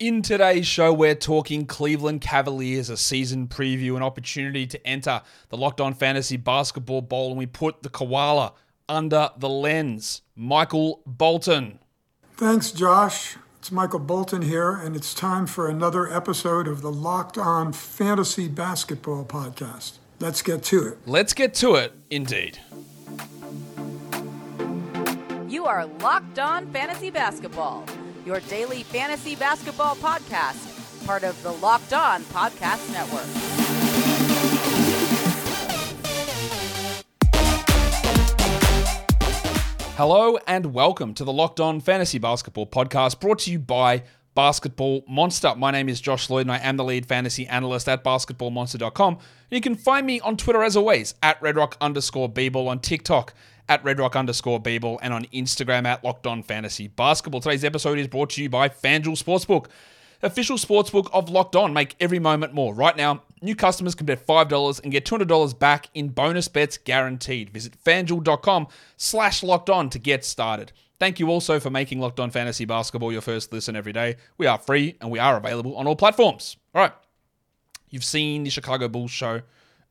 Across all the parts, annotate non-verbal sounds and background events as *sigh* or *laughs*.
In today's show, we're talking Cleveland Cavaliers, a season preview, an opportunity to enter the Locked On Fantasy Basketball Bowl, and we put the koala under the lens. Michael Bolton. Thanks, Josh. It's Michael Bolton here, and it's time for another episode of the Locked On Fantasy Basketball Podcast. Let's get to it. Let's get to it, indeed. You are Locked On Fantasy Basketball, your daily fantasy basketball podcast, part of the Locked On Podcast Network. Hello and welcome to the Locked On Fantasy Basketball Podcast brought to you by Basketball Monster. My name is Josh Lloyd and I am the lead fantasy analyst at basketballmonster.com. And you can find me on Twitter as always at redrock underscore on TikTok at redrock underscore bball, and on Instagram at Locked On Fantasy Basketball. Today's episode is brought to you by FanDuel Sportsbook official sportsbook of Locked On. Make every moment more. Right now, new customers can bet $5 and get $200 back in bonus bets guaranteed. Visit fanduel.com slash locked on to get started. Thank you also for making Locked On Fantasy Basketball your first listen every day. We are free and we are available on all platforms. All right. You've seen the Chicago Bulls show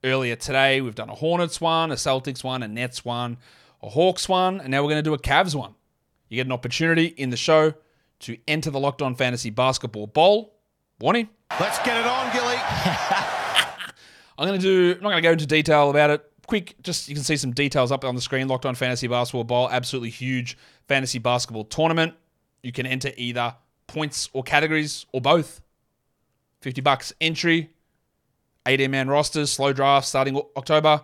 earlier today. We've done a Hornets one, a Celtics one, a Nets one, a Hawks one, and now we're going to do a Cavs one. You get an opportunity in the show to enter the Locked On Fantasy Basketball Bowl. Warning. Let's get it on, Gilly. *laughs* I'm going to do, I'm not going to go into detail about it. Quick, just you can see some details up on the screen. Locked On Fantasy Basketball Bowl, absolutely huge fantasy basketball tournament. You can enter either points or categories or both. 50 bucks entry, 18 man rosters, slow draft starting October.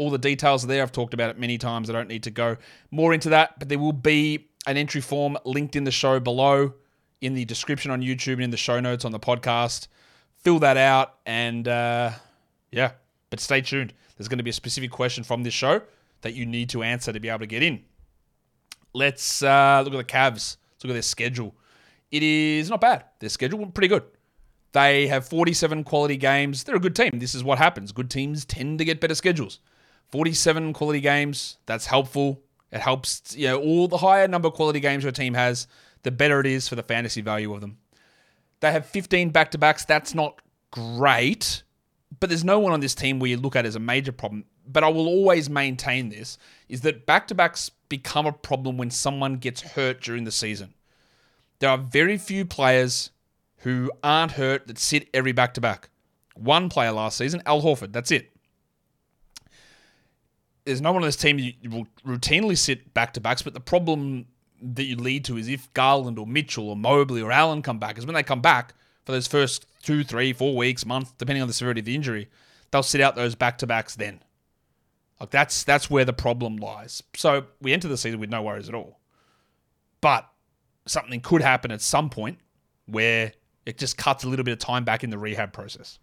All the details are there. I've talked about it many times. I don't need to go more into that, but there will be an entry form linked in the show below, in the description on YouTube and in the show notes on the podcast. Fill that out and uh, yeah, but stay tuned. There's going to be a specific question from this show that you need to answer to be able to get in. Let's uh, look at the Cavs. Let's look at their schedule. It is not bad. Their schedule pretty good. They have 47 quality games. They're a good team. This is what happens. Good teams tend to get better schedules. 47 quality games. That's helpful. It helps, you know, all the higher number of quality games your team has, the better it is for the fantasy value of them. They have 15 back to backs. That's not great, but there's no one on this team where you look at as a major problem. But I will always maintain this is that back to backs become a problem when someone gets hurt during the season. There are very few players who aren't hurt that sit every back to back. One player last season, Al Horford, that's it there's no one on this team you will routinely sit back to backs, but the problem that you lead to is if Garland or Mitchell or Mobley or Allen come back, is when they come back for those first two, three, four weeks, month, depending on the severity of the injury, they'll sit out those back to backs then. Like that's that's where the problem lies. So we enter the season with no worries at all. But something could happen at some point where it just cuts a little bit of time back in the rehab process.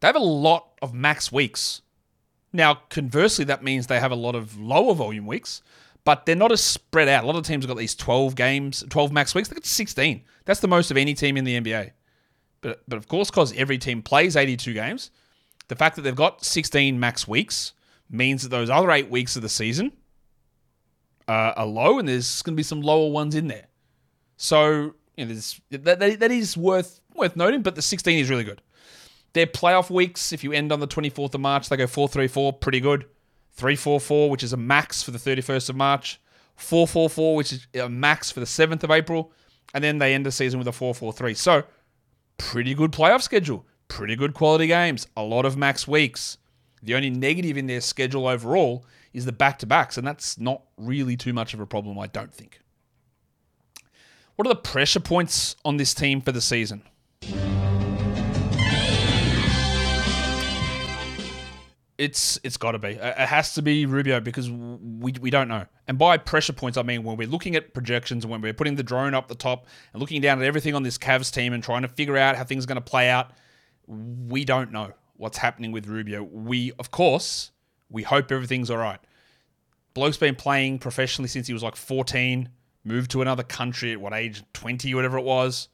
They have a lot of max weeks now, conversely, that means they have a lot of lower volume weeks, but they're not as spread out. A lot of teams have got these 12 games, 12 max weeks. They've got 16. That's the most of any team in the NBA. But, but of course, because every team plays 82 games, the fact that they've got 16 max weeks means that those other eight weeks of the season are low, and there's going to be some lower ones in there. So you know, that, that, that is worth worth noting, but the 16 is really good. Their playoff weeks, if you end on the 24th of March, they go 4 3 4, pretty good. 3 4 4, which is a max for the 31st of March. 4 4 4, which is a max for the 7th of April. And then they end the season with a 4 4 3. So, pretty good playoff schedule. Pretty good quality games. A lot of max weeks. The only negative in their schedule overall is the back to backs, and that's not really too much of a problem, I don't think. What are the pressure points on this team for the season? It's it's got to be. It has to be Rubio because we, we don't know. And by pressure points, I mean when we're looking at projections and when we're putting the drone up the top and looking down at everything on this Cavs team and trying to figure out how things are going to play out, we don't know what's happening with Rubio. We, of course, we hope everything's all right. Bloke's been playing professionally since he was like 14, moved to another country at what age, 20, whatever it was.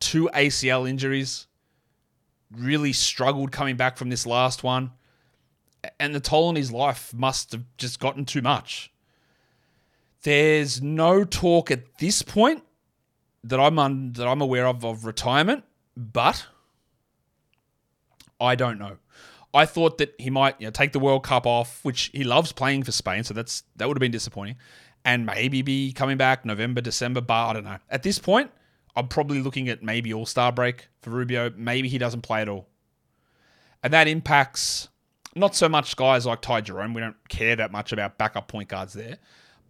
Two ACL injuries. Really struggled coming back from this last one and the toll on his life must have just gotten too much. There's no talk at this point that I'm un, that I'm aware of of retirement, but I don't know. I thought that he might you know, take the World Cup off, which he loves playing for Spain, so that's that would have been disappointing, and maybe be coming back November, December. But I don't know. At this point, I'm probably looking at maybe All Star break for Rubio. Maybe he doesn't play at all, and that impacts not so much guys like Ty Jerome. We don't care that much about backup point guards there,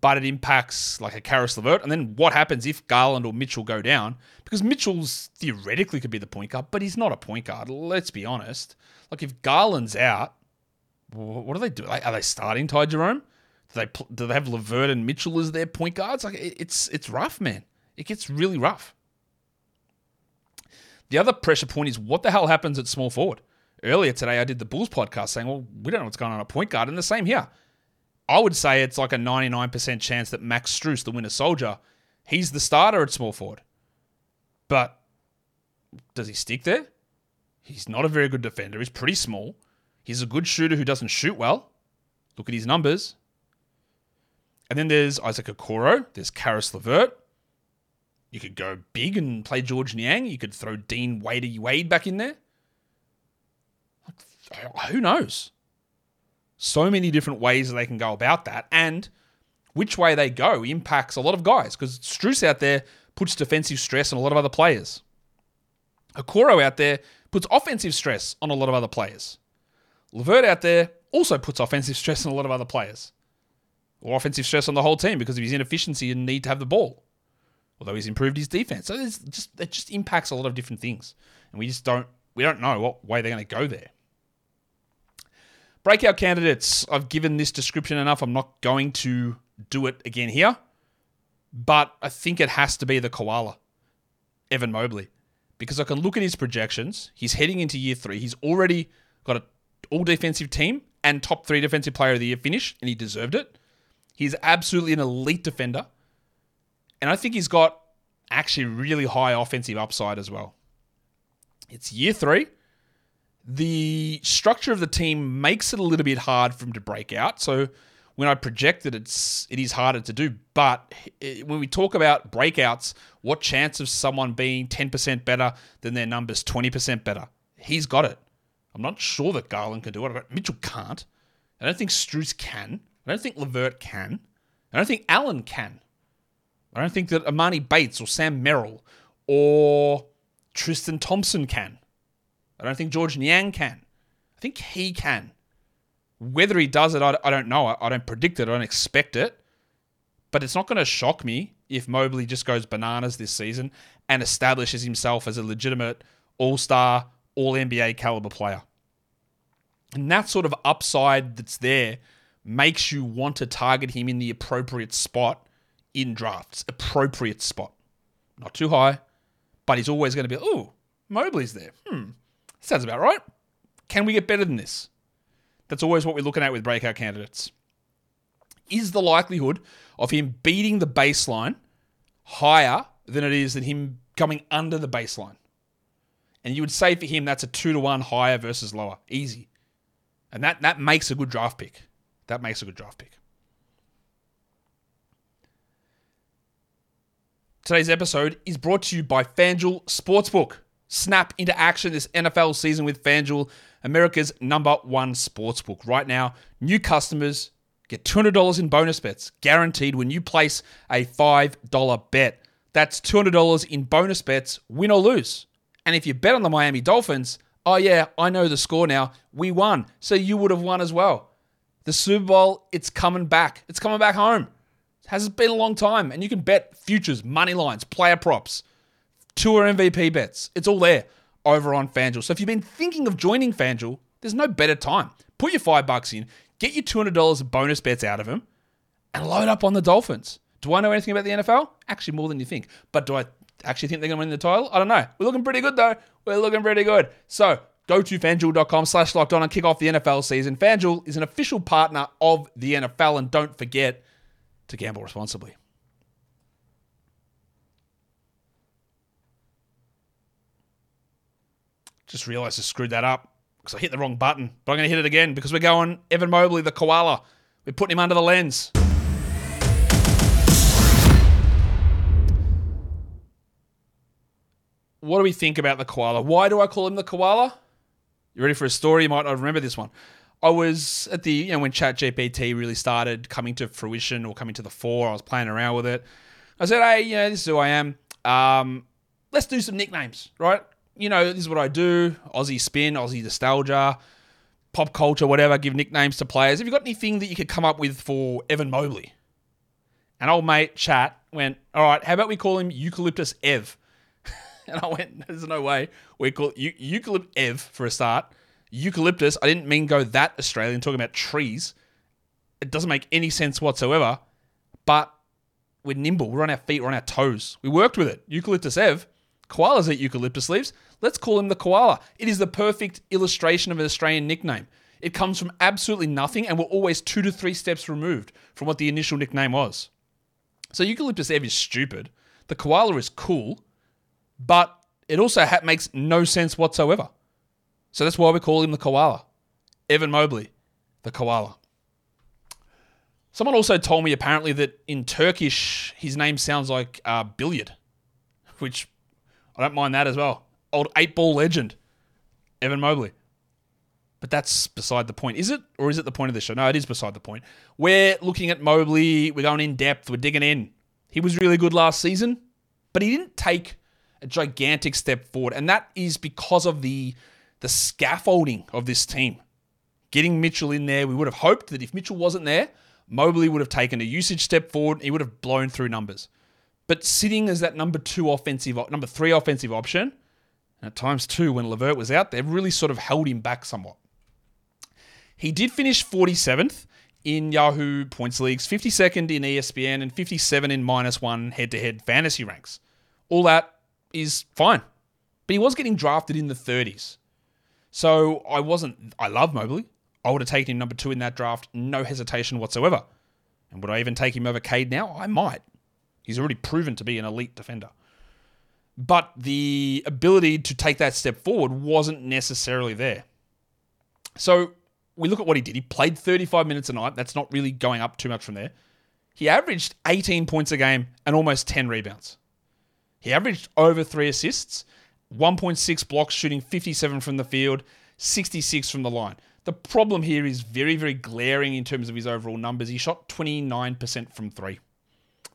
but it impacts like a Caris LeVert. And then what happens if Garland or Mitchell go down? Because Mitchell's theoretically could be the point guard, but he's not a point guard. Let's be honest. Like if Garland's out, what do they do? Like, are they starting Ty Jerome? Do they do they have LeVert and Mitchell as their point guards? Like it's it's rough, man. It gets really rough. The other pressure point is what the hell happens at small forward. Earlier today, I did the Bulls podcast saying, well, we don't know what's going on at point guard, and the same here. I would say it's like a 99% chance that Max Strus, the winter soldier, he's the starter at small forward. But does he stick there? He's not a very good defender. He's pretty small. He's a good shooter who doesn't shoot well. Look at his numbers. And then there's Isaac Okoro. There's Caris LeVert. You could go big and play George Niang. You could throw Dean Wade back in there. Who knows? So many different ways they can go about that. And which way they go impacts a lot of guys because Strus out there puts defensive stress on a lot of other players. Okoro out there puts offensive stress on a lot of other players. LeVert out there also puts offensive *laughs* stress on a lot of other players. Or offensive stress on the whole team because of his inefficiency and need to have the ball. Although he's improved his defense. So just it just impacts a lot of different things. And we just don't we don't know what way they're going to go there. Breakout candidates. I've given this description enough. I'm not going to do it again here. But I think it has to be the koala, Evan Mobley. Because I can look at his projections. He's heading into year three. He's already got an all defensive team and top three defensive player of the year finish, and he deserved it. He's absolutely an elite defender. And I think he's got actually really high offensive upside as well. It's year three the structure of the team makes it a little bit hard for him to break out. So when I project it, it's it is harder to do. But eh, when we talk about breakouts, what chance of someone being 10% better than their numbers 20% better? He's got it. I'm not sure that Garland can do it. Mitchell can't. I don't think Strus can. I don't think LeVert can. I don't think Allen can. I don't think that Emoni Bates or Sam Merrill or Tristan Thompson can. I don't think George Niang can. I think he can. Whether he does it, I, I don't know. I, I don't predict it. I don't expect it. But it's not going to shock me if Mobley just goes bananas this season and establishes himself as a legitimate all star, all NBA caliber player. And that sort of upside that's there makes you want to target him in the appropriate spot in drafts. Appropriate spot. Not too high, but he's always going to be, oh, Mobley's there. Hmm. Sounds about right. Can we get better than this? That's always what we're looking at with breakout candidates. Is the likelihood of him beating the baseline higher than it is than him coming under the baseline? And you would say for him that's a two to one higher versus lower. Easy. And that, that makes a good draft pick. That makes a good draft pick. Today's episode is brought to you by FanDuel Sportsbook. Snap into action this NFL season with FanDuel, America's number one sportsbook. Right now, new customers get $200 in bonus bets guaranteed when you place a $5 bet. That's $200 in bonus bets, win or lose. And if you bet on the Miami Dolphins, oh yeah, I know the score now. We won. So you would have won as well. The Super Bowl, it's coming back. It's coming back home. It hasn't been a long time. And you can bet futures, money lines, player props tour MVP bets. It's all there over on FanDuel. So if you've been thinking of joining FanDuel, there's no better time. Put your five bucks in, get your $200 of bonus bets out of them, and load up on the Dolphins. Do I know anything about the NFL? Actually, more than you think. But do I actually think they're going to win the title? I don't know. We're looking pretty good, though. We're looking pretty good. So go to fanduel.com slash locked on and kick off the NFL season. FanDuel is an official partner of the NFL, and don't forget to gamble responsibly. Just realised I screwed that up because I hit the wrong button. But I'm going to hit it again because we're going Evan Mobley, the koala. We're putting him under the lens. what do we think about the koala? Why do I call him the koala? You ready for a story? You might not remember this one. I was at the, you know, when ChatGPT really started coming to fruition or coming to the fore, I was playing around with it. I said, hey, you know, this is who I am. Um, let's do some nicknames, right? You know, this is what I do Aussie spin, Aussie nostalgia, pop culture, whatever, give nicknames to players. Have you got anything that you could come up with for Evan Mobley? And old mate Chat went, all right, how about we call him Eucalyptus Ev? *laughs* and I went, there's no way. We call it Eucalypt Ev for a start. Eucalyptus, I didn't mean go that Australian, talking about trees. It doesn't make any sense whatsoever. But we're nimble. We're on our feet. We're on our toes. We worked with it. Eucalyptus Ev. Koalas eat eucalyptus leaves. Let's call him the koala. It is the perfect illustration of an Australian nickname. It comes from absolutely nothing, and we're always two to three steps removed from what the initial nickname was. So Eucalyptus Ev is stupid. The koala is cool, but it also ha- makes no sense whatsoever. So that's why we call him the koala. Evan Mobley, the koala. Someone also told me apparently that in Turkish his name sounds like uh, billiard, which I don't mind that as well. Old eight ball legend, Evan Mobley. But that's beside the point. Is it? Or is it the point of the show? No, it is beside the point. We're looking at Mobley. We're going in depth. We're digging in. He was really good last season, but he didn't take a gigantic step forward. And that is because of the, the scaffolding of this team. Getting Mitchell in there, we would have hoped that if Mitchell wasn't there, Mobley would have taken a usage step forward. He would have blown through numbers. But sitting as that number two offensive, number three offensive option, and at times two when Levert was out there, really sort of held him back somewhat. He did finish 47th in Yahoo points leagues, 52nd in ESPN, and 57 in minus one head to head fantasy ranks. All that is fine. But he was getting drafted in the 30s. So I wasn't, I love Mobley. I would have taken him number two in that draft, no hesitation whatsoever. And would I even take him over Cade now? I might. He's already proven to be an elite defender. But the ability to take that step forward wasn't necessarily there. So we look at what he did. He played 35 minutes a night. That's not really going up too much from there. He averaged 18 points a game and almost 10 rebounds. He averaged over three assists, 1.6 blocks, shooting 57 from the field, 66 from the line. The problem here is very, very glaring in terms of his overall numbers. He shot 29% from three.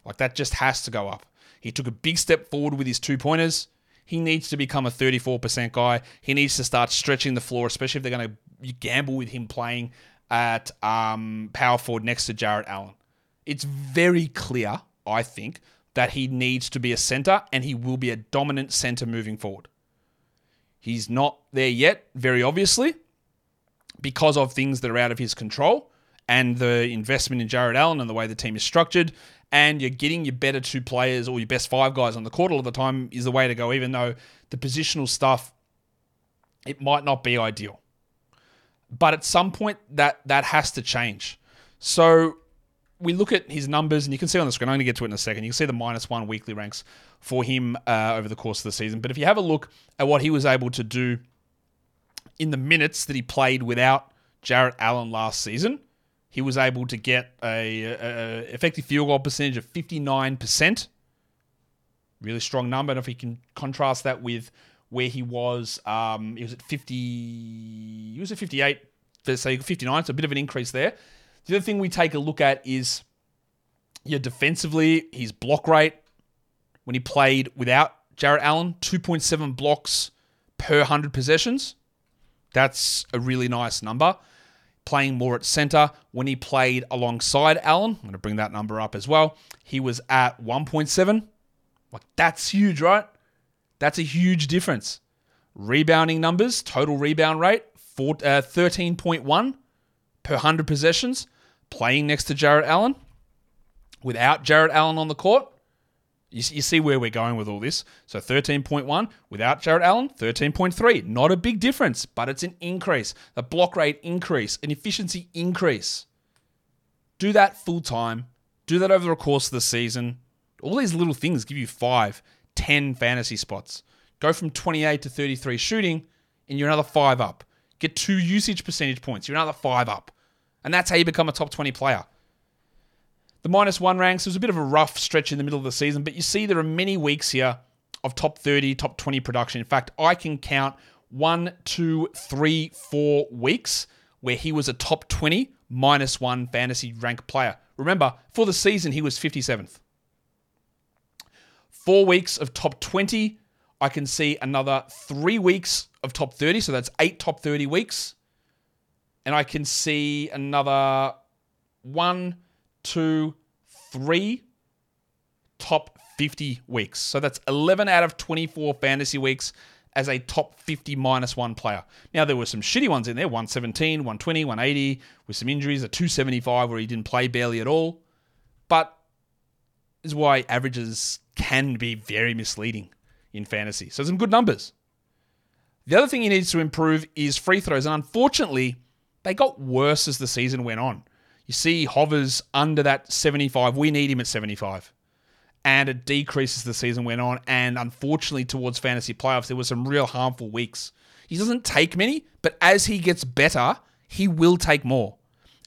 Like that just has to go up. He took a big step forward with his two pointers. He needs to become a 34% guy. He needs to start stretching the floor, especially if they're going to gamble with him playing at um, power forward next to Jarrett Allen. It's very clear, I think, that he needs to be a center and he will be a dominant center moving forward. He's not there yet, very obviously, because of things that are out of his control and the investment in Jarrett Allen and the way the team is structured. And you're getting your better two players or your best five guys on the court all of the time is the way to go, even though the positional stuff, it might not be ideal. But at some point, that that has to change. So we look at his numbers, and you can see on the screen. I'm going to get to it in a second. You can see the minus one weekly ranks for him uh, over the course of the season. But if you have a look at what he was able to do in the minutes that he played without Jarrett Allen last season, he was able to get a, a, a effective field goal percentage of 59%. Really strong number. And if he can contrast that with where he was, um, he was at 50, he was at 58, let's say 59, so a bit of an increase there. The other thing we take a look at is, yeah, defensively, his block rate when he played without Jarrett Allen, 2.7 blocks per 100 possessions. That's a really nice number. Playing more at center. When he played alongside Allen, I'm going to bring that number up as well. He was at 1.7. Like, that's huge, right? That's a huge difference. Rebounding numbers, total rebound rate, four, uh, 13.1 per 100 possessions. Playing next to Jarrett Allen. Without Jarrett Allen on the court, you, you see where we're going with all this. So 13.1 without Jarrett Allen, 13.3. Not a big difference, but it's an increase. A block rate increase, an efficiency increase. Do that full time. Do that over the course of the season. All these little things give you five, 10 fantasy spots. Go from 28 to 33 shooting, and you're another five up. Get two usage percentage points, you're another five up. And that's how you become a top 20 player. The minus one ranks It was a bit of a rough stretch in the middle of the season, but you see there are many weeks here of top 30, top 20 production. In fact, I can count one, two, three, four weeks where he was a top 20 minus one fantasy rank player. Remember, for the season, he was 57th. Four weeks of top 20. I can see another three weeks of top 30. So that's eight top 30 weeks. And I can see another one, two, three top 50 weeks. So that's 11 out of 24 fantasy weeks as a top 50 minus one player. Now, there were some shitty ones in there 117, 120, 180, with some injuries, a 275 where he didn't play barely at all. But is why averages can be very misleading in fantasy. So, some good numbers. The other thing he needs to improve is free throws. And unfortunately, they got worse as the season went on. You see, hovers under that 75. We need him at 75 and it decreases the season went on. And unfortunately, towards fantasy playoffs, there were some real harmful weeks. He doesn't take many, but as he gets better, he will take more.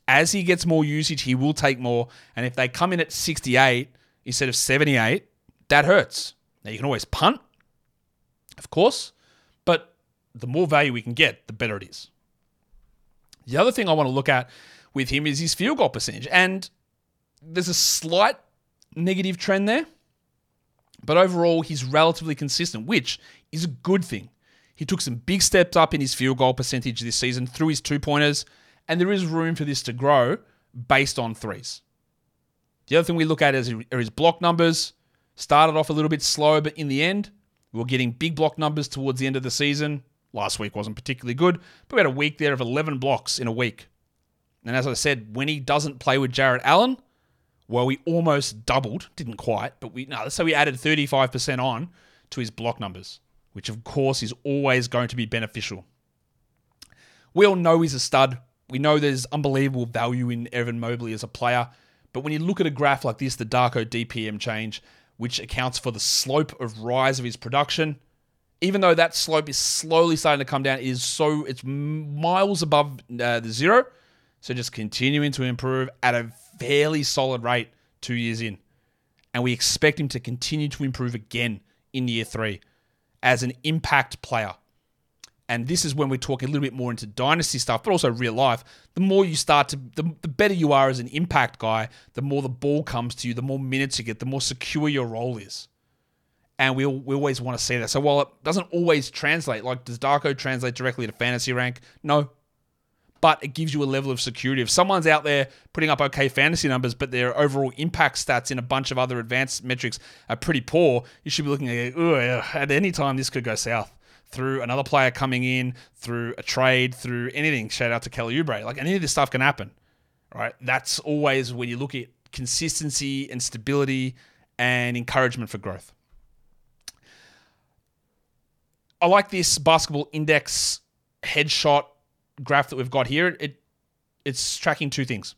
As he gets more usage, he will take more. And if they come in at 68 instead of 78, that hurts. Now, you can always punt, of course, but the more value we can get, the better it is. The other thing I want to look at with him is his field goal percentage. And there's a slight negative trend there. But overall, he's relatively consistent, which is a good thing. He took some big steps up in his field goal percentage this season through his two pointers, and there is room for this to grow based on threes. The other thing we look at is are his block numbers. Started off a little bit slow, but in the end, we were getting big block numbers towards the end of the season. Last week wasn't particularly good, but we had a week there of 11 blocks in a week. And as I said, when he doesn't play with Jarrett Allen, well, we almost doubled, didn't quite, but we no, so we added 35% on to his block numbers, which of course is always going to be beneficial. We all know he's a stud. We know there's unbelievable value in Evan Mobley as a player, but when you look at a graph like this, the Darko DPM change, which accounts for the slope of rise of his production, even though that slope is slowly starting to come down, it is so it's miles above uh, the zero. So just continuing to improve at a fairly solid rate two years in. And we expect him to continue to improve again in year three as an impact player. And this is when we talk a little bit more into dynasty stuff, but also real life. The more you start to, the, the better you are as an impact guy, the more the ball comes to you, the more minutes you get, the more secure your role is. And we, we always want to see that. So while it doesn't always translate, like does Darko translate directly to fantasy rank? No, but it gives you a level of security. If someone's out there putting up okay fantasy numbers, but their overall impact stats in a bunch of other advanced metrics are pretty poor, you should be looking at at any time this could go south through another player coming in, through a trade, through anything. Shout out to Kelly Oubre. Like any of this stuff can happen, right? That's always when you look at consistency and stability and encouragement for growth. I like this basketball index headshot graph that we've got here, it it's tracking two things.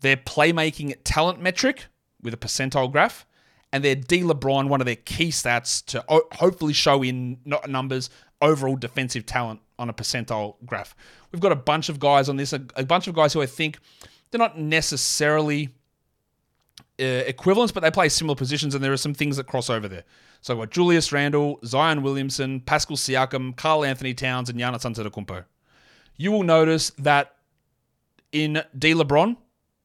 Their playmaking talent metric with a percentile graph, and their D LeBron, one of their key stats to hopefully show in numbers overall defensive talent on a percentile graph. We've got a bunch of guys on this, a, a bunch of guys who I think they're not necessarily uh, equivalents, but they play similar positions, and there are some things that cross over there. So we've got Julius Randle, Zion Williamson, Pascal Siakam, Karl-Anthony Towns, and Giannis Antetokounmpo you will notice that in D LeBron,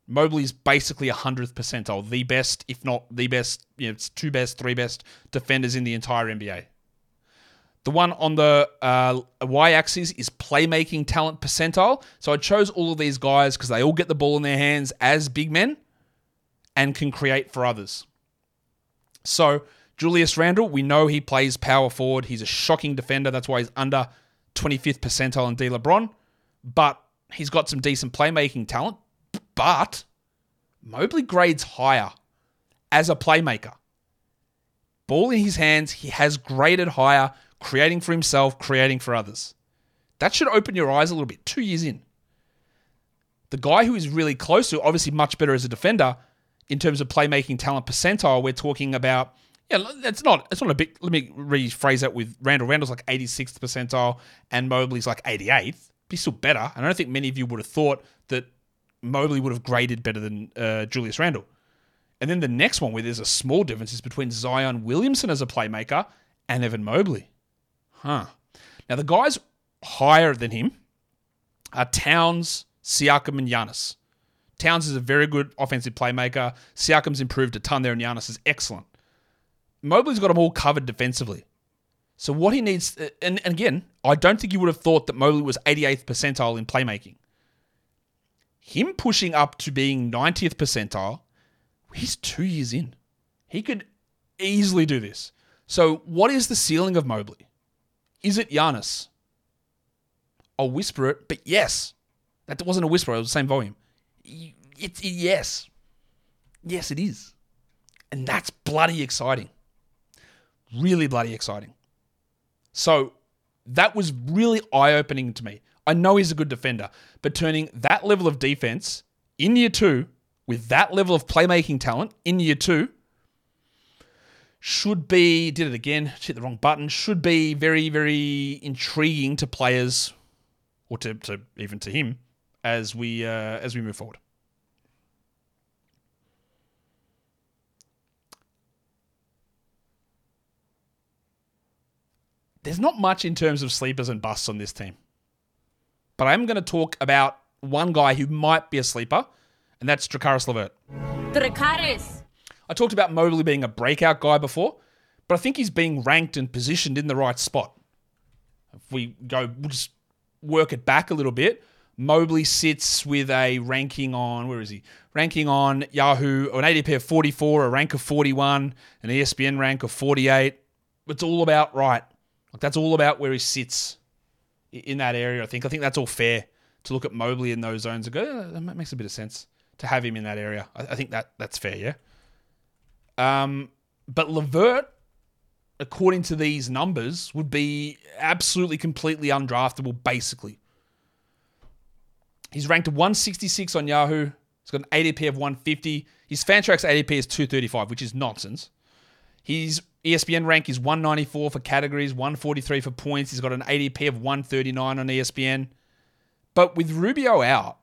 Mobley is basically a hundredth percentile, the best, if not the best, you know, it's two best, three best defenders in the entire NBA. The one on the uh, y-axis is playmaking talent percentile. So I chose all of these guys because they all get the ball in their hands as big men and can create for others. So Julius Randle, we know he plays power forward. He's a shocking defender. That's why he's under 25th percentile in D LeBron but he's got some decent playmaking talent. But Mobley grades higher as a playmaker. Ball in his hands, he has graded higher, creating for himself, creating for others. That should open your eyes a little bit. Two years in. The guy who is really close to, obviously much better as a defender in terms of playmaking talent percentile, we're talking about yeah, it's not it's not a big. Let me rephrase that with Randle. Randle's like 86th percentile, and Mobley's like 88th be still better. And I don't think many of you would have thought that Mobley would have graded better than uh, Julius Randle. And then the next one where there's a small difference is between Zion Williamson as a playmaker and Evan Mobley. Huh. Now, the guys higher than him are Towns, Siakam, and Giannis. Towns is a very good offensive playmaker. Siakam's improved a ton there, and Giannis is excellent. Mobley's got them all covered defensively. So what he needs, and, and again, I don't think you would have thought that Mobley was 88th percentile in playmaking. Him pushing up to being 90th percentile, he's two years in. He could easily do this. So what is the ceiling of Mobley? Is it Giannis? I'll whisper it, but yes. That wasn't a whisper, it was the same volume. It's it, yes. Yes, it is. And that's bloody exciting. Really bloody exciting. So that was really eye opening to me. I know he's a good defender, but turning that level of defense in year two with that level of playmaking talent in year two should be, did it again, hit the wrong button, should be very, very intriguing to players or to, to even to him as we uh, as we move forward. There's not much in terms of sleepers and busts on this team. But I'm going to talk about one guy who might be a sleeper, and that's Drakaris Levert. Drakaris. I talked about Mobley being a breakout guy before, but I think he's being ranked and positioned in the right spot. If we go, we'll just work it back a little bit. Mobley sits with a ranking on where is he? Ranking on Yahoo, an ADP of 44, a rank of 41, an ESPN rank of 48. It's all about right. Like that's all about where he sits in that area. I think. I think that's all fair to look at Mobley in those zones and go. That makes a bit of sense to have him in that area. I, I think that that's fair. Yeah. Um, but Levert, according to these numbers, would be absolutely completely undraftable. Basically, he's ranked 166 on Yahoo. He's got an ADP of 150. His Fantrax ADP is 235, which is nonsense. His ESPN rank is 194 for categories, 143 for points. He's got an ADP of 139 on ESPN. But with Rubio out,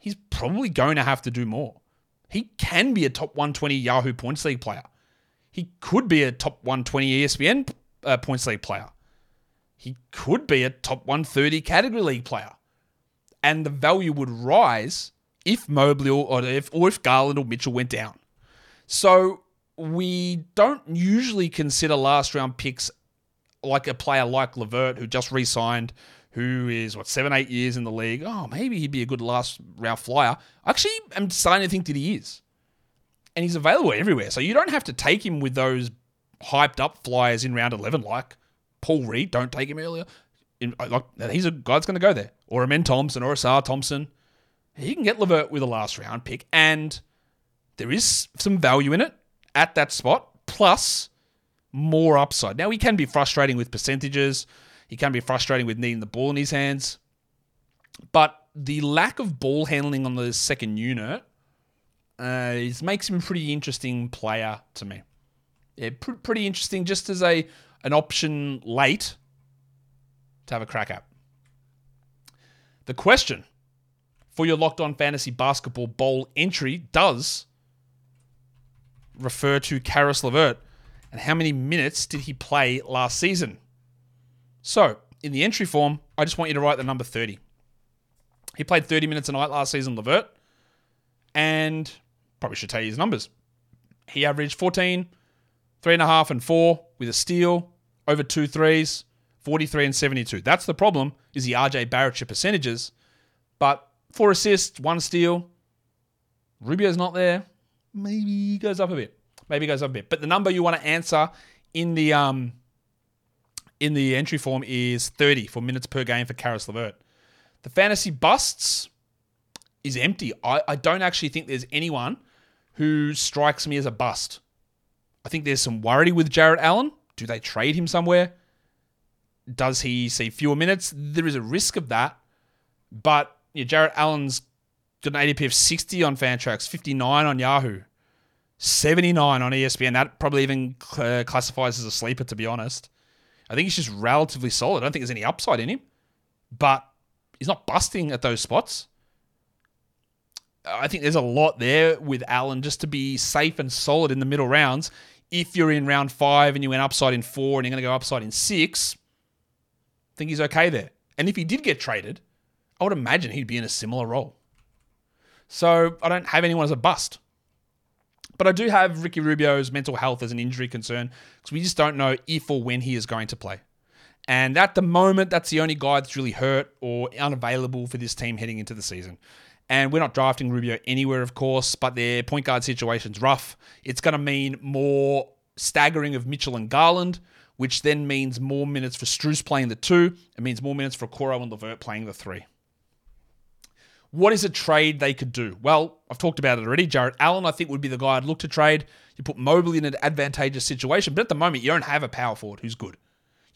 he's probably going to have to do more. He can be a top 120 Yahoo Points League player. He could be a top 120 ESPN uh, Points League player. He could be a top 130 Category League player. And the value would rise if Mobley or, if, or if Garland or Mitchell went down. So we don't usually consider last round picks like a player like Levert who just re signed, who is, what, seven, eight years in the league. Oh, maybe he'd be a good last round flyer. Actually, I'm starting to think that he is. And he's available everywhere. So you don't have to take him with those hyped up flyers in round 11 like Paul Reed. Don't take him earlier. In, uh, like, he's a guy that's going to go there. Or Amen Thompson or Ausar Thompson. He can get Levert with a last round pick. And there is some value in it at that spot, plus more upside. Now, he can be frustrating with percentages, he can be frustrating with needing the ball in his hands, but the lack of ball handling on the second unit uh, makes him a pretty interesting player to me. Yeah, pr- pretty interesting just as a an option late to have a crack at. The question for your locked on fantasy basketball bowl entry does refer to Caris Levert and how many minutes did he play last season? So, in the entry form, I just want you to write the number 30. He played 30 minutes a night last season, Levert, and probably should tell you his numbers. He averaged 14, 3.5 and 4 with a steal, over two threes, 43 and 72. That's the problem, is the RJ Barrett percentages. But four assists, one steal. Rubio's not there maybe goes up a bit. Maybe goes up a bit. But the number you want to answer in the um in the entry form is 30 for minutes per game for Caris Levert. The fantasy busts is empty. I, I don't actually think there's anyone who strikes me as a bust. I think there's some worry with Jarrett Allen. Do they trade him somewhere? Does he see fewer minutes? There is a risk of that. But yeah, Jarrett Allen's got an ADP of 60 on Fantrax, 59 on Yahoo, 79 on ESPN. That probably even uh, classifies as a sleeper, to be honest. I think he's just relatively solid. I don't think there's any upside in him, but he's not busting at those spots. I think there's a lot there with Allen just to be safe and solid in the middle rounds if you're in round five and you went upside in four and you're going to go upside in six, I think he's okay there. And if he did get traded, I would imagine he'd be in a similar role. So I don't have anyone as a bust. But I do have Ricky Rubio's mental health as an injury concern because we just don't know if or when he is going to play. And at the moment, that's the only guy that's really hurt or unavailable for this team heading into the season. And we're not drafting Rubio anywhere, of course, but their point guard situation's rough. It's going to mean more staggering of Mitchell and Garland, which then means more minutes for Strus playing the two. It means more minutes for Okoro and LeVert playing the three. What is a trade they could do? Well, I've talked about it already. Jarrett Allen, I think, would be the guy I'd look to trade. You put Mobley in an advantageous situation, but at the moment, you don't have a power forward who's good.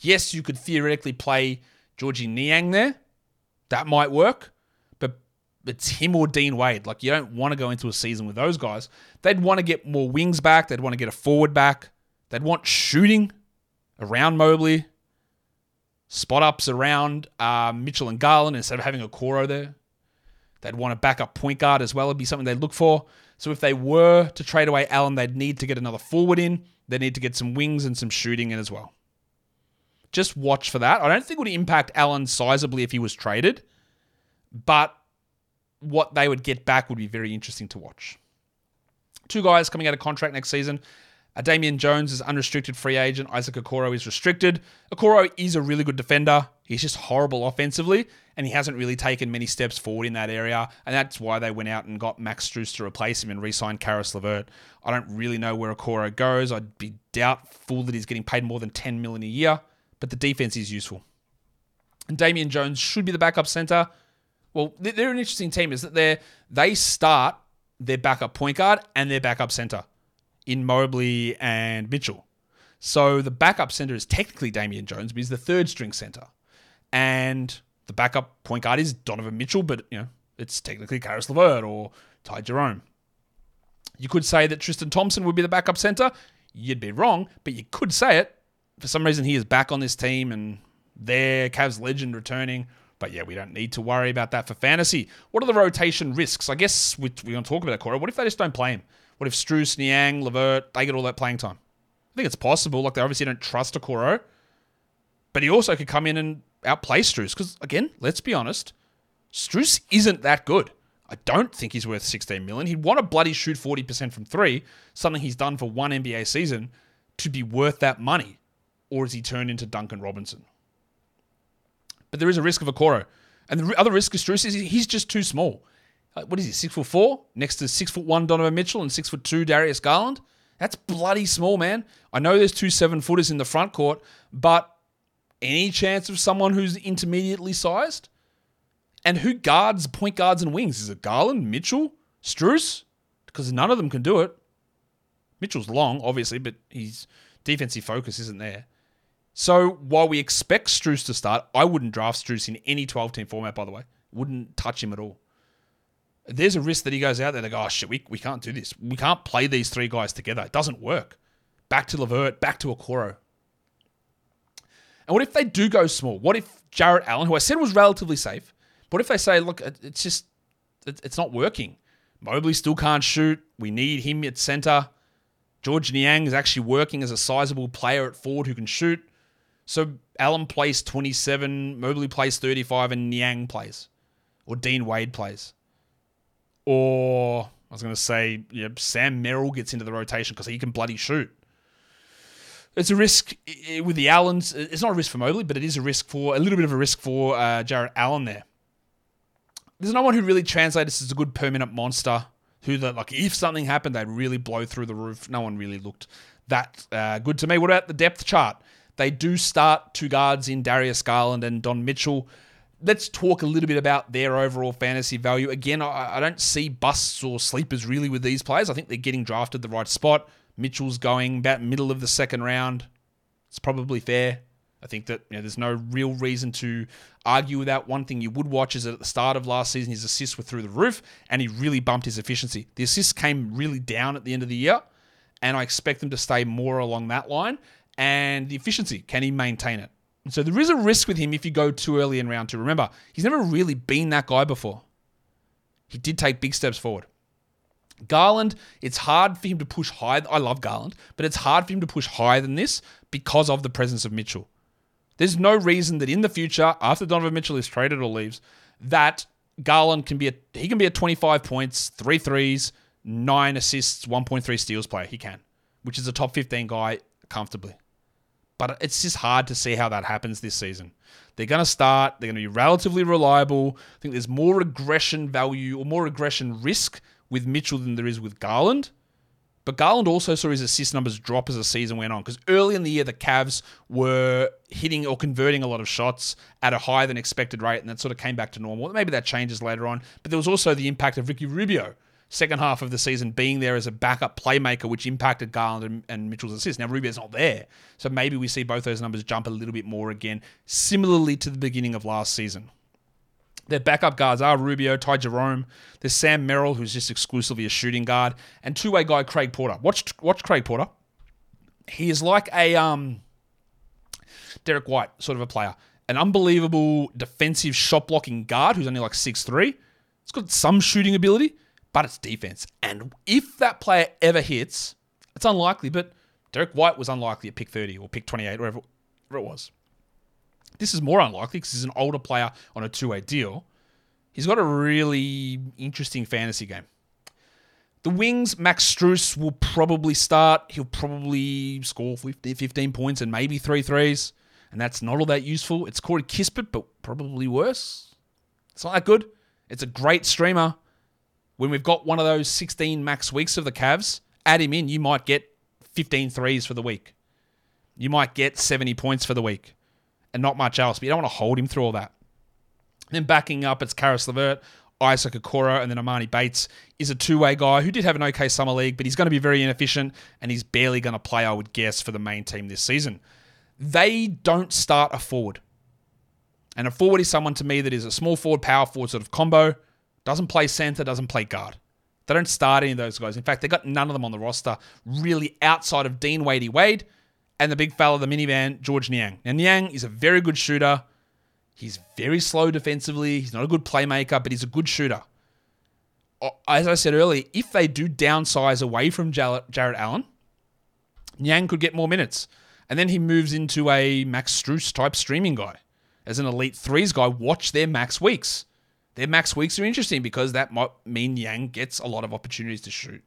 Yes, you could theoretically play Georgie Niang there. That might work, but it's him or Dean Wade. Like, you don't want to go into a season with those guys. They'd want to get more wings back. They'd want to get a forward back. They'd want shooting around Mobley, spot ups around uh, Mitchell and Garland instead of having Okoro there. They'd want a backup point guard as well. It'd be something they'd look for. So if they were to trade away Allen, they'd need to get another forward in. They need to get some wings and some shooting in as well. Just watch for that. I don't think it would impact Allen sizably if he was traded, but what they would get back would be very interesting to watch. Two guys coming out of contract next season. Uh, Damian Jones is unrestricted free agent. Isaac Okoro is restricted. Okoro is a really good defender. He's just horrible offensively, and he hasn't really taken many steps forward in that area. And that's why they went out and got Max Strus to replace him and re-signed Caris LeVert. I don't really know where Okoro goes. I'd be doubtful that he's getting paid more than 10 million a year, but the defense is useful. And Damian Jones should be the backup center. Well, they're an interesting team. Is that they they start their backup point guard and their backup center in Mobley and Mitchell. So the backup center is technically Damian Jones, but he's the third string center. And the backup point guard is Donovan Mitchell, but you know, it's technically Caris LeVert or Ty Jerome. You could say that Tristan Thompson would be the backup center. You'd be wrong, but you could say it. For some reason, he is back on this team and their Cavs legend returning. But yeah, we don't need to worry about that for fantasy. What are the rotation risks? I guess we, we're going to talk about that, Okoro. What if they just don't play him? What if Strus, Niang, LeVert, they get all that playing time? I think it's possible. Like, they obviously don't trust Okoro. But he also could come in and outplay Strus. Because, again, let's be honest, Strus isn't that good. I don't think he's worth 16 million. He'd want to bloody shoot 40% from three, something he's done for one NBA season, to be worth that money. Or is he turned into Duncan Robinson? But there is a risk of Okoro. And the other risk of Strus is he's just too small. Uh, what is he, six foot four, next to six foot one Donovan Mitchell and six foot two Darius Garland. That's bloody small, man. I know there's two seven footers in the front court, but any chance of someone who's intermediately sized? And who guards point guards and wings? Is it Garland, Mitchell, Strus? Because none of them can do it. Mitchell's long, obviously, but his defensive focus isn't there. So while we expect Strus to start, I wouldn't draft Strus in any 12 team format, by the way. Wouldn't touch him at all there's a risk that he goes out there and they go, oh shit, we, we can't do this. We can't play these three guys together. It doesn't work. Back to LeVert, back to Okoro. And what if they do go small? What if Jarrett Allen, who I said was relatively safe, what if they say, look, it's just, it's not working. Mobley still can't shoot. We need him at center. George Niang is actually working as a sizable player at forward who can shoot. So Allen plays 27, Mobley plays 35, and Niang plays. Or Dean Wade plays or I was going to say yeah, Sam Merrill gets into the rotation because he can bloody shoot. It's a risk with the Allens. It's not a risk for Mobley, but it is a risk for a little bit of a risk for uh, Jarrett Allen there. There's no one who really translates as a good permanent monster. Who that like if something happened, they'd really blow through the roof. No one really looked that uh, good to me. What about the depth chart? They do start two guards in Darius Garland and Don Mitchell let's talk a little bit about their overall fantasy value. Again, I, I, don't see busts or sleepers really with these players. I think they're getting drafted the right spot. Mitchell's going about middle of the second round. It's probably fair. I think that you know, there's no real reason to argue with that. One thing you would watch is that at the start of last season, his assists were through the roof, and he really bumped his efficiency. The assists came really down at the end of the year, and I expect them to stay more along that line. And the efficiency, can he maintain it? So there is a risk with him if you go too early in round two. Remember, he's never really been that guy before. He did take big steps forward. Garland, it's hard for him to push high. I love Garland, but it's hard for him to push higher than this because of the presence of Mitchell. There's no reason that in the future, after Donovan Mitchell is traded or leaves, that Garland can be a he can be a 25 points, three threes, nine assists, 1.3 steals player. He can, which is a top 15 guy comfortably. But it's just hard to see how that happens this season. They're going to start. They're going to be relatively reliable. I think there's more regression value or more regression risk with Mitchell than there is with Garland. But Garland also saw his assist numbers drop as the season went on because early in the year the Cavs were hitting or converting a lot of shots at a higher than expected rate, and that sort of came back to normal. Maybe that changes later on. But there was also the impact of Ricky Rubio second half of the season being there as a backup playmaker, which impacted Garland and, and Mitchell's assists. Now Rubio's not there, so maybe we see both those numbers jump a little bit more again, similarly to the beginning of last season. Their backup guards are Rubio, Ty Jerome. There's Sam Merrill, who's just exclusively a shooting guard, and two-way guy Craig Porter. Watch, watch Craig Porter. He is like a um, Derrick White sort of a player, an unbelievable defensive shot blocking guard who's only like six three. He's got some shooting ability, but it's defense. And if that player ever hits, it's unlikely, but Derrick White was unlikely at pick 30 or pick 28, wherever, wherever it was. This is more unlikely because he's an older player on a two way deal. He's got a really interesting fantasy game. The wings, Max Strus will probably start. He'll probably score 15 points and maybe three threes. And that's not all that useful. It's Corey Kispert, but probably worse. It's not that good. It's a great streamer. When we've got one of those 16 max weeks of the Cavs, add him in. You might get 15 threes for the week. You might get 70 points for the week and not much else. But you don't want to hold him through all that. Then backing up, it's Caris LeVert, Isaac Okoro, and then Emoni Bates is a two-way guy who did have an okay summer league, but he's going to be very inefficient and he's barely going to play, I would guess, for the main team this season. They don't start a forward. And a forward is someone to me that is a small forward, power forward sort of combo, doesn't play center, doesn't play guard. They don't start any of those guys. In fact, they got none of them on the roster really outside of Dean Wadey Wade and the big fella, the minivan, George Niang. Now, Niang is a very good shooter. He's very slow defensively. He's not a good playmaker, but he's a good shooter. As I said earlier, if they do downsize away from Jarrett Allen, Niang could get more minutes. And then he moves into a Max Strus type streaming guy. As an elite threes guy, watch their max weeks. Their max weeks are interesting because that might mean Niang gets a lot of opportunities to shoot.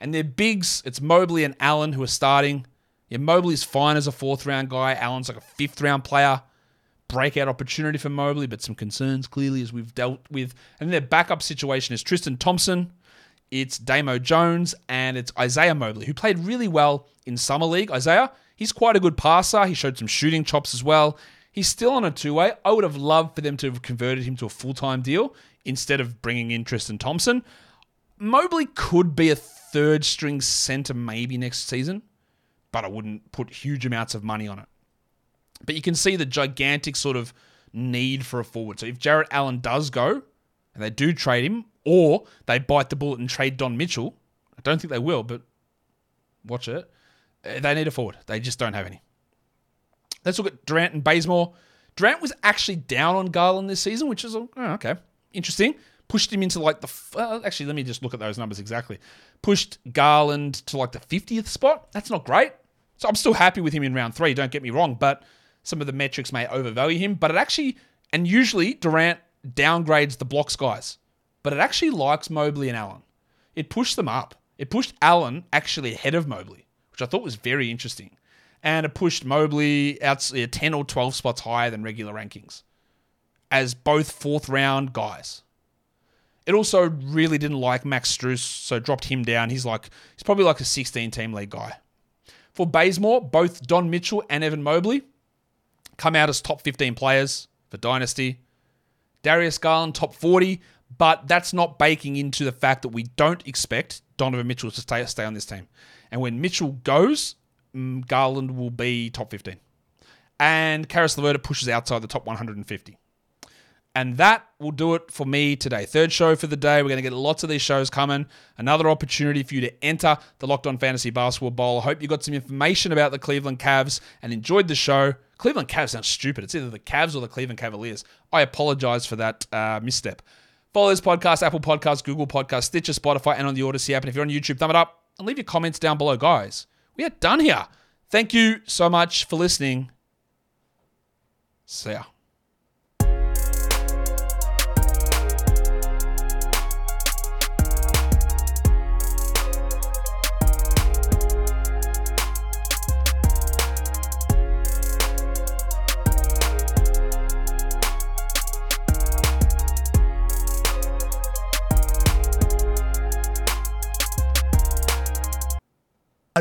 And their bigs, it's Mobley and Allen who are starting. Yeah, Mobley's fine as a fourth round guy. Allen's like a fifth round player. Breakout opportunity for Mobley, but some concerns clearly as we've dealt with. And their backup situation is Tristan Thompson, it's Damo Jones, and it's Isaiah Mobley, who played really well in Summer League. Isaiah, he's quite a good passer. He showed some shooting chops as well. He's still on a two way. I would have loved for them to have converted him to a full time deal instead of bringing in Tristan Thompson. Mobley could be a third string center maybe next season but I wouldn't put huge amounts of money on it. But you can see the gigantic sort of need for a forward. So if Jarrett Allen does go, and they do trade him, or they bite the bullet and trade Don Mitchell, I don't think they will, but watch it. Eh, they need a forward. They just don't have any. Let's look at Durant and Bazemore. Durant was actually down on Garland this season, which is oh, okay, interesting. Pushed him into like the uh, actually. Let me just look at those numbers exactly. Pushed Garland to like the 50th spot. That's not great. So I'm still happy with him in round three, don't get me wrong, but some of the metrics may overvalue him. But it actually, and usually Durant downgrades the blocks guys, but it actually likes Mobley and Allen. It pushed them up. It pushed Allen actually ahead of Mobley, which I thought was very interesting. And it pushed Mobley out 10 or 12 spots higher than regular rankings as both fourth round guys. It also really didn't like Max Strus, so dropped him down. He's like he's probably like a 16 team league guy. For Bazemore, both Don Mitchell and Evan Mobley come out as top 15 players for Dynasty. Darius Garland, top 40, but that's not baking into the fact that we don't expect Donovan Mitchell to stay, stay on this team. And when Mitchell goes, Mm, Garland will be top 15. And Caris LeVert pushes outside the top 150. And that will do it for me today. Third show for the day. We're going to get lots of these shows coming. Another opportunity for you to enter the Locked On Fantasy Basketball Bowl. I hope you got some information about the Cleveland Cavs and enjoyed the show. Cleveland Cavs sounds stupid. It's either the Cavs or the Cleveland Cavaliers. I apologize for that uh, misstep. Follow this podcast, Apple Podcast, Google Podcast, Stitcher, Spotify, and on the Audacy app. And if you're on YouTube, thumb it up and leave your comments down below, guys we are done here. Thank you so much for listening. See ya.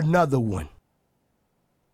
another one.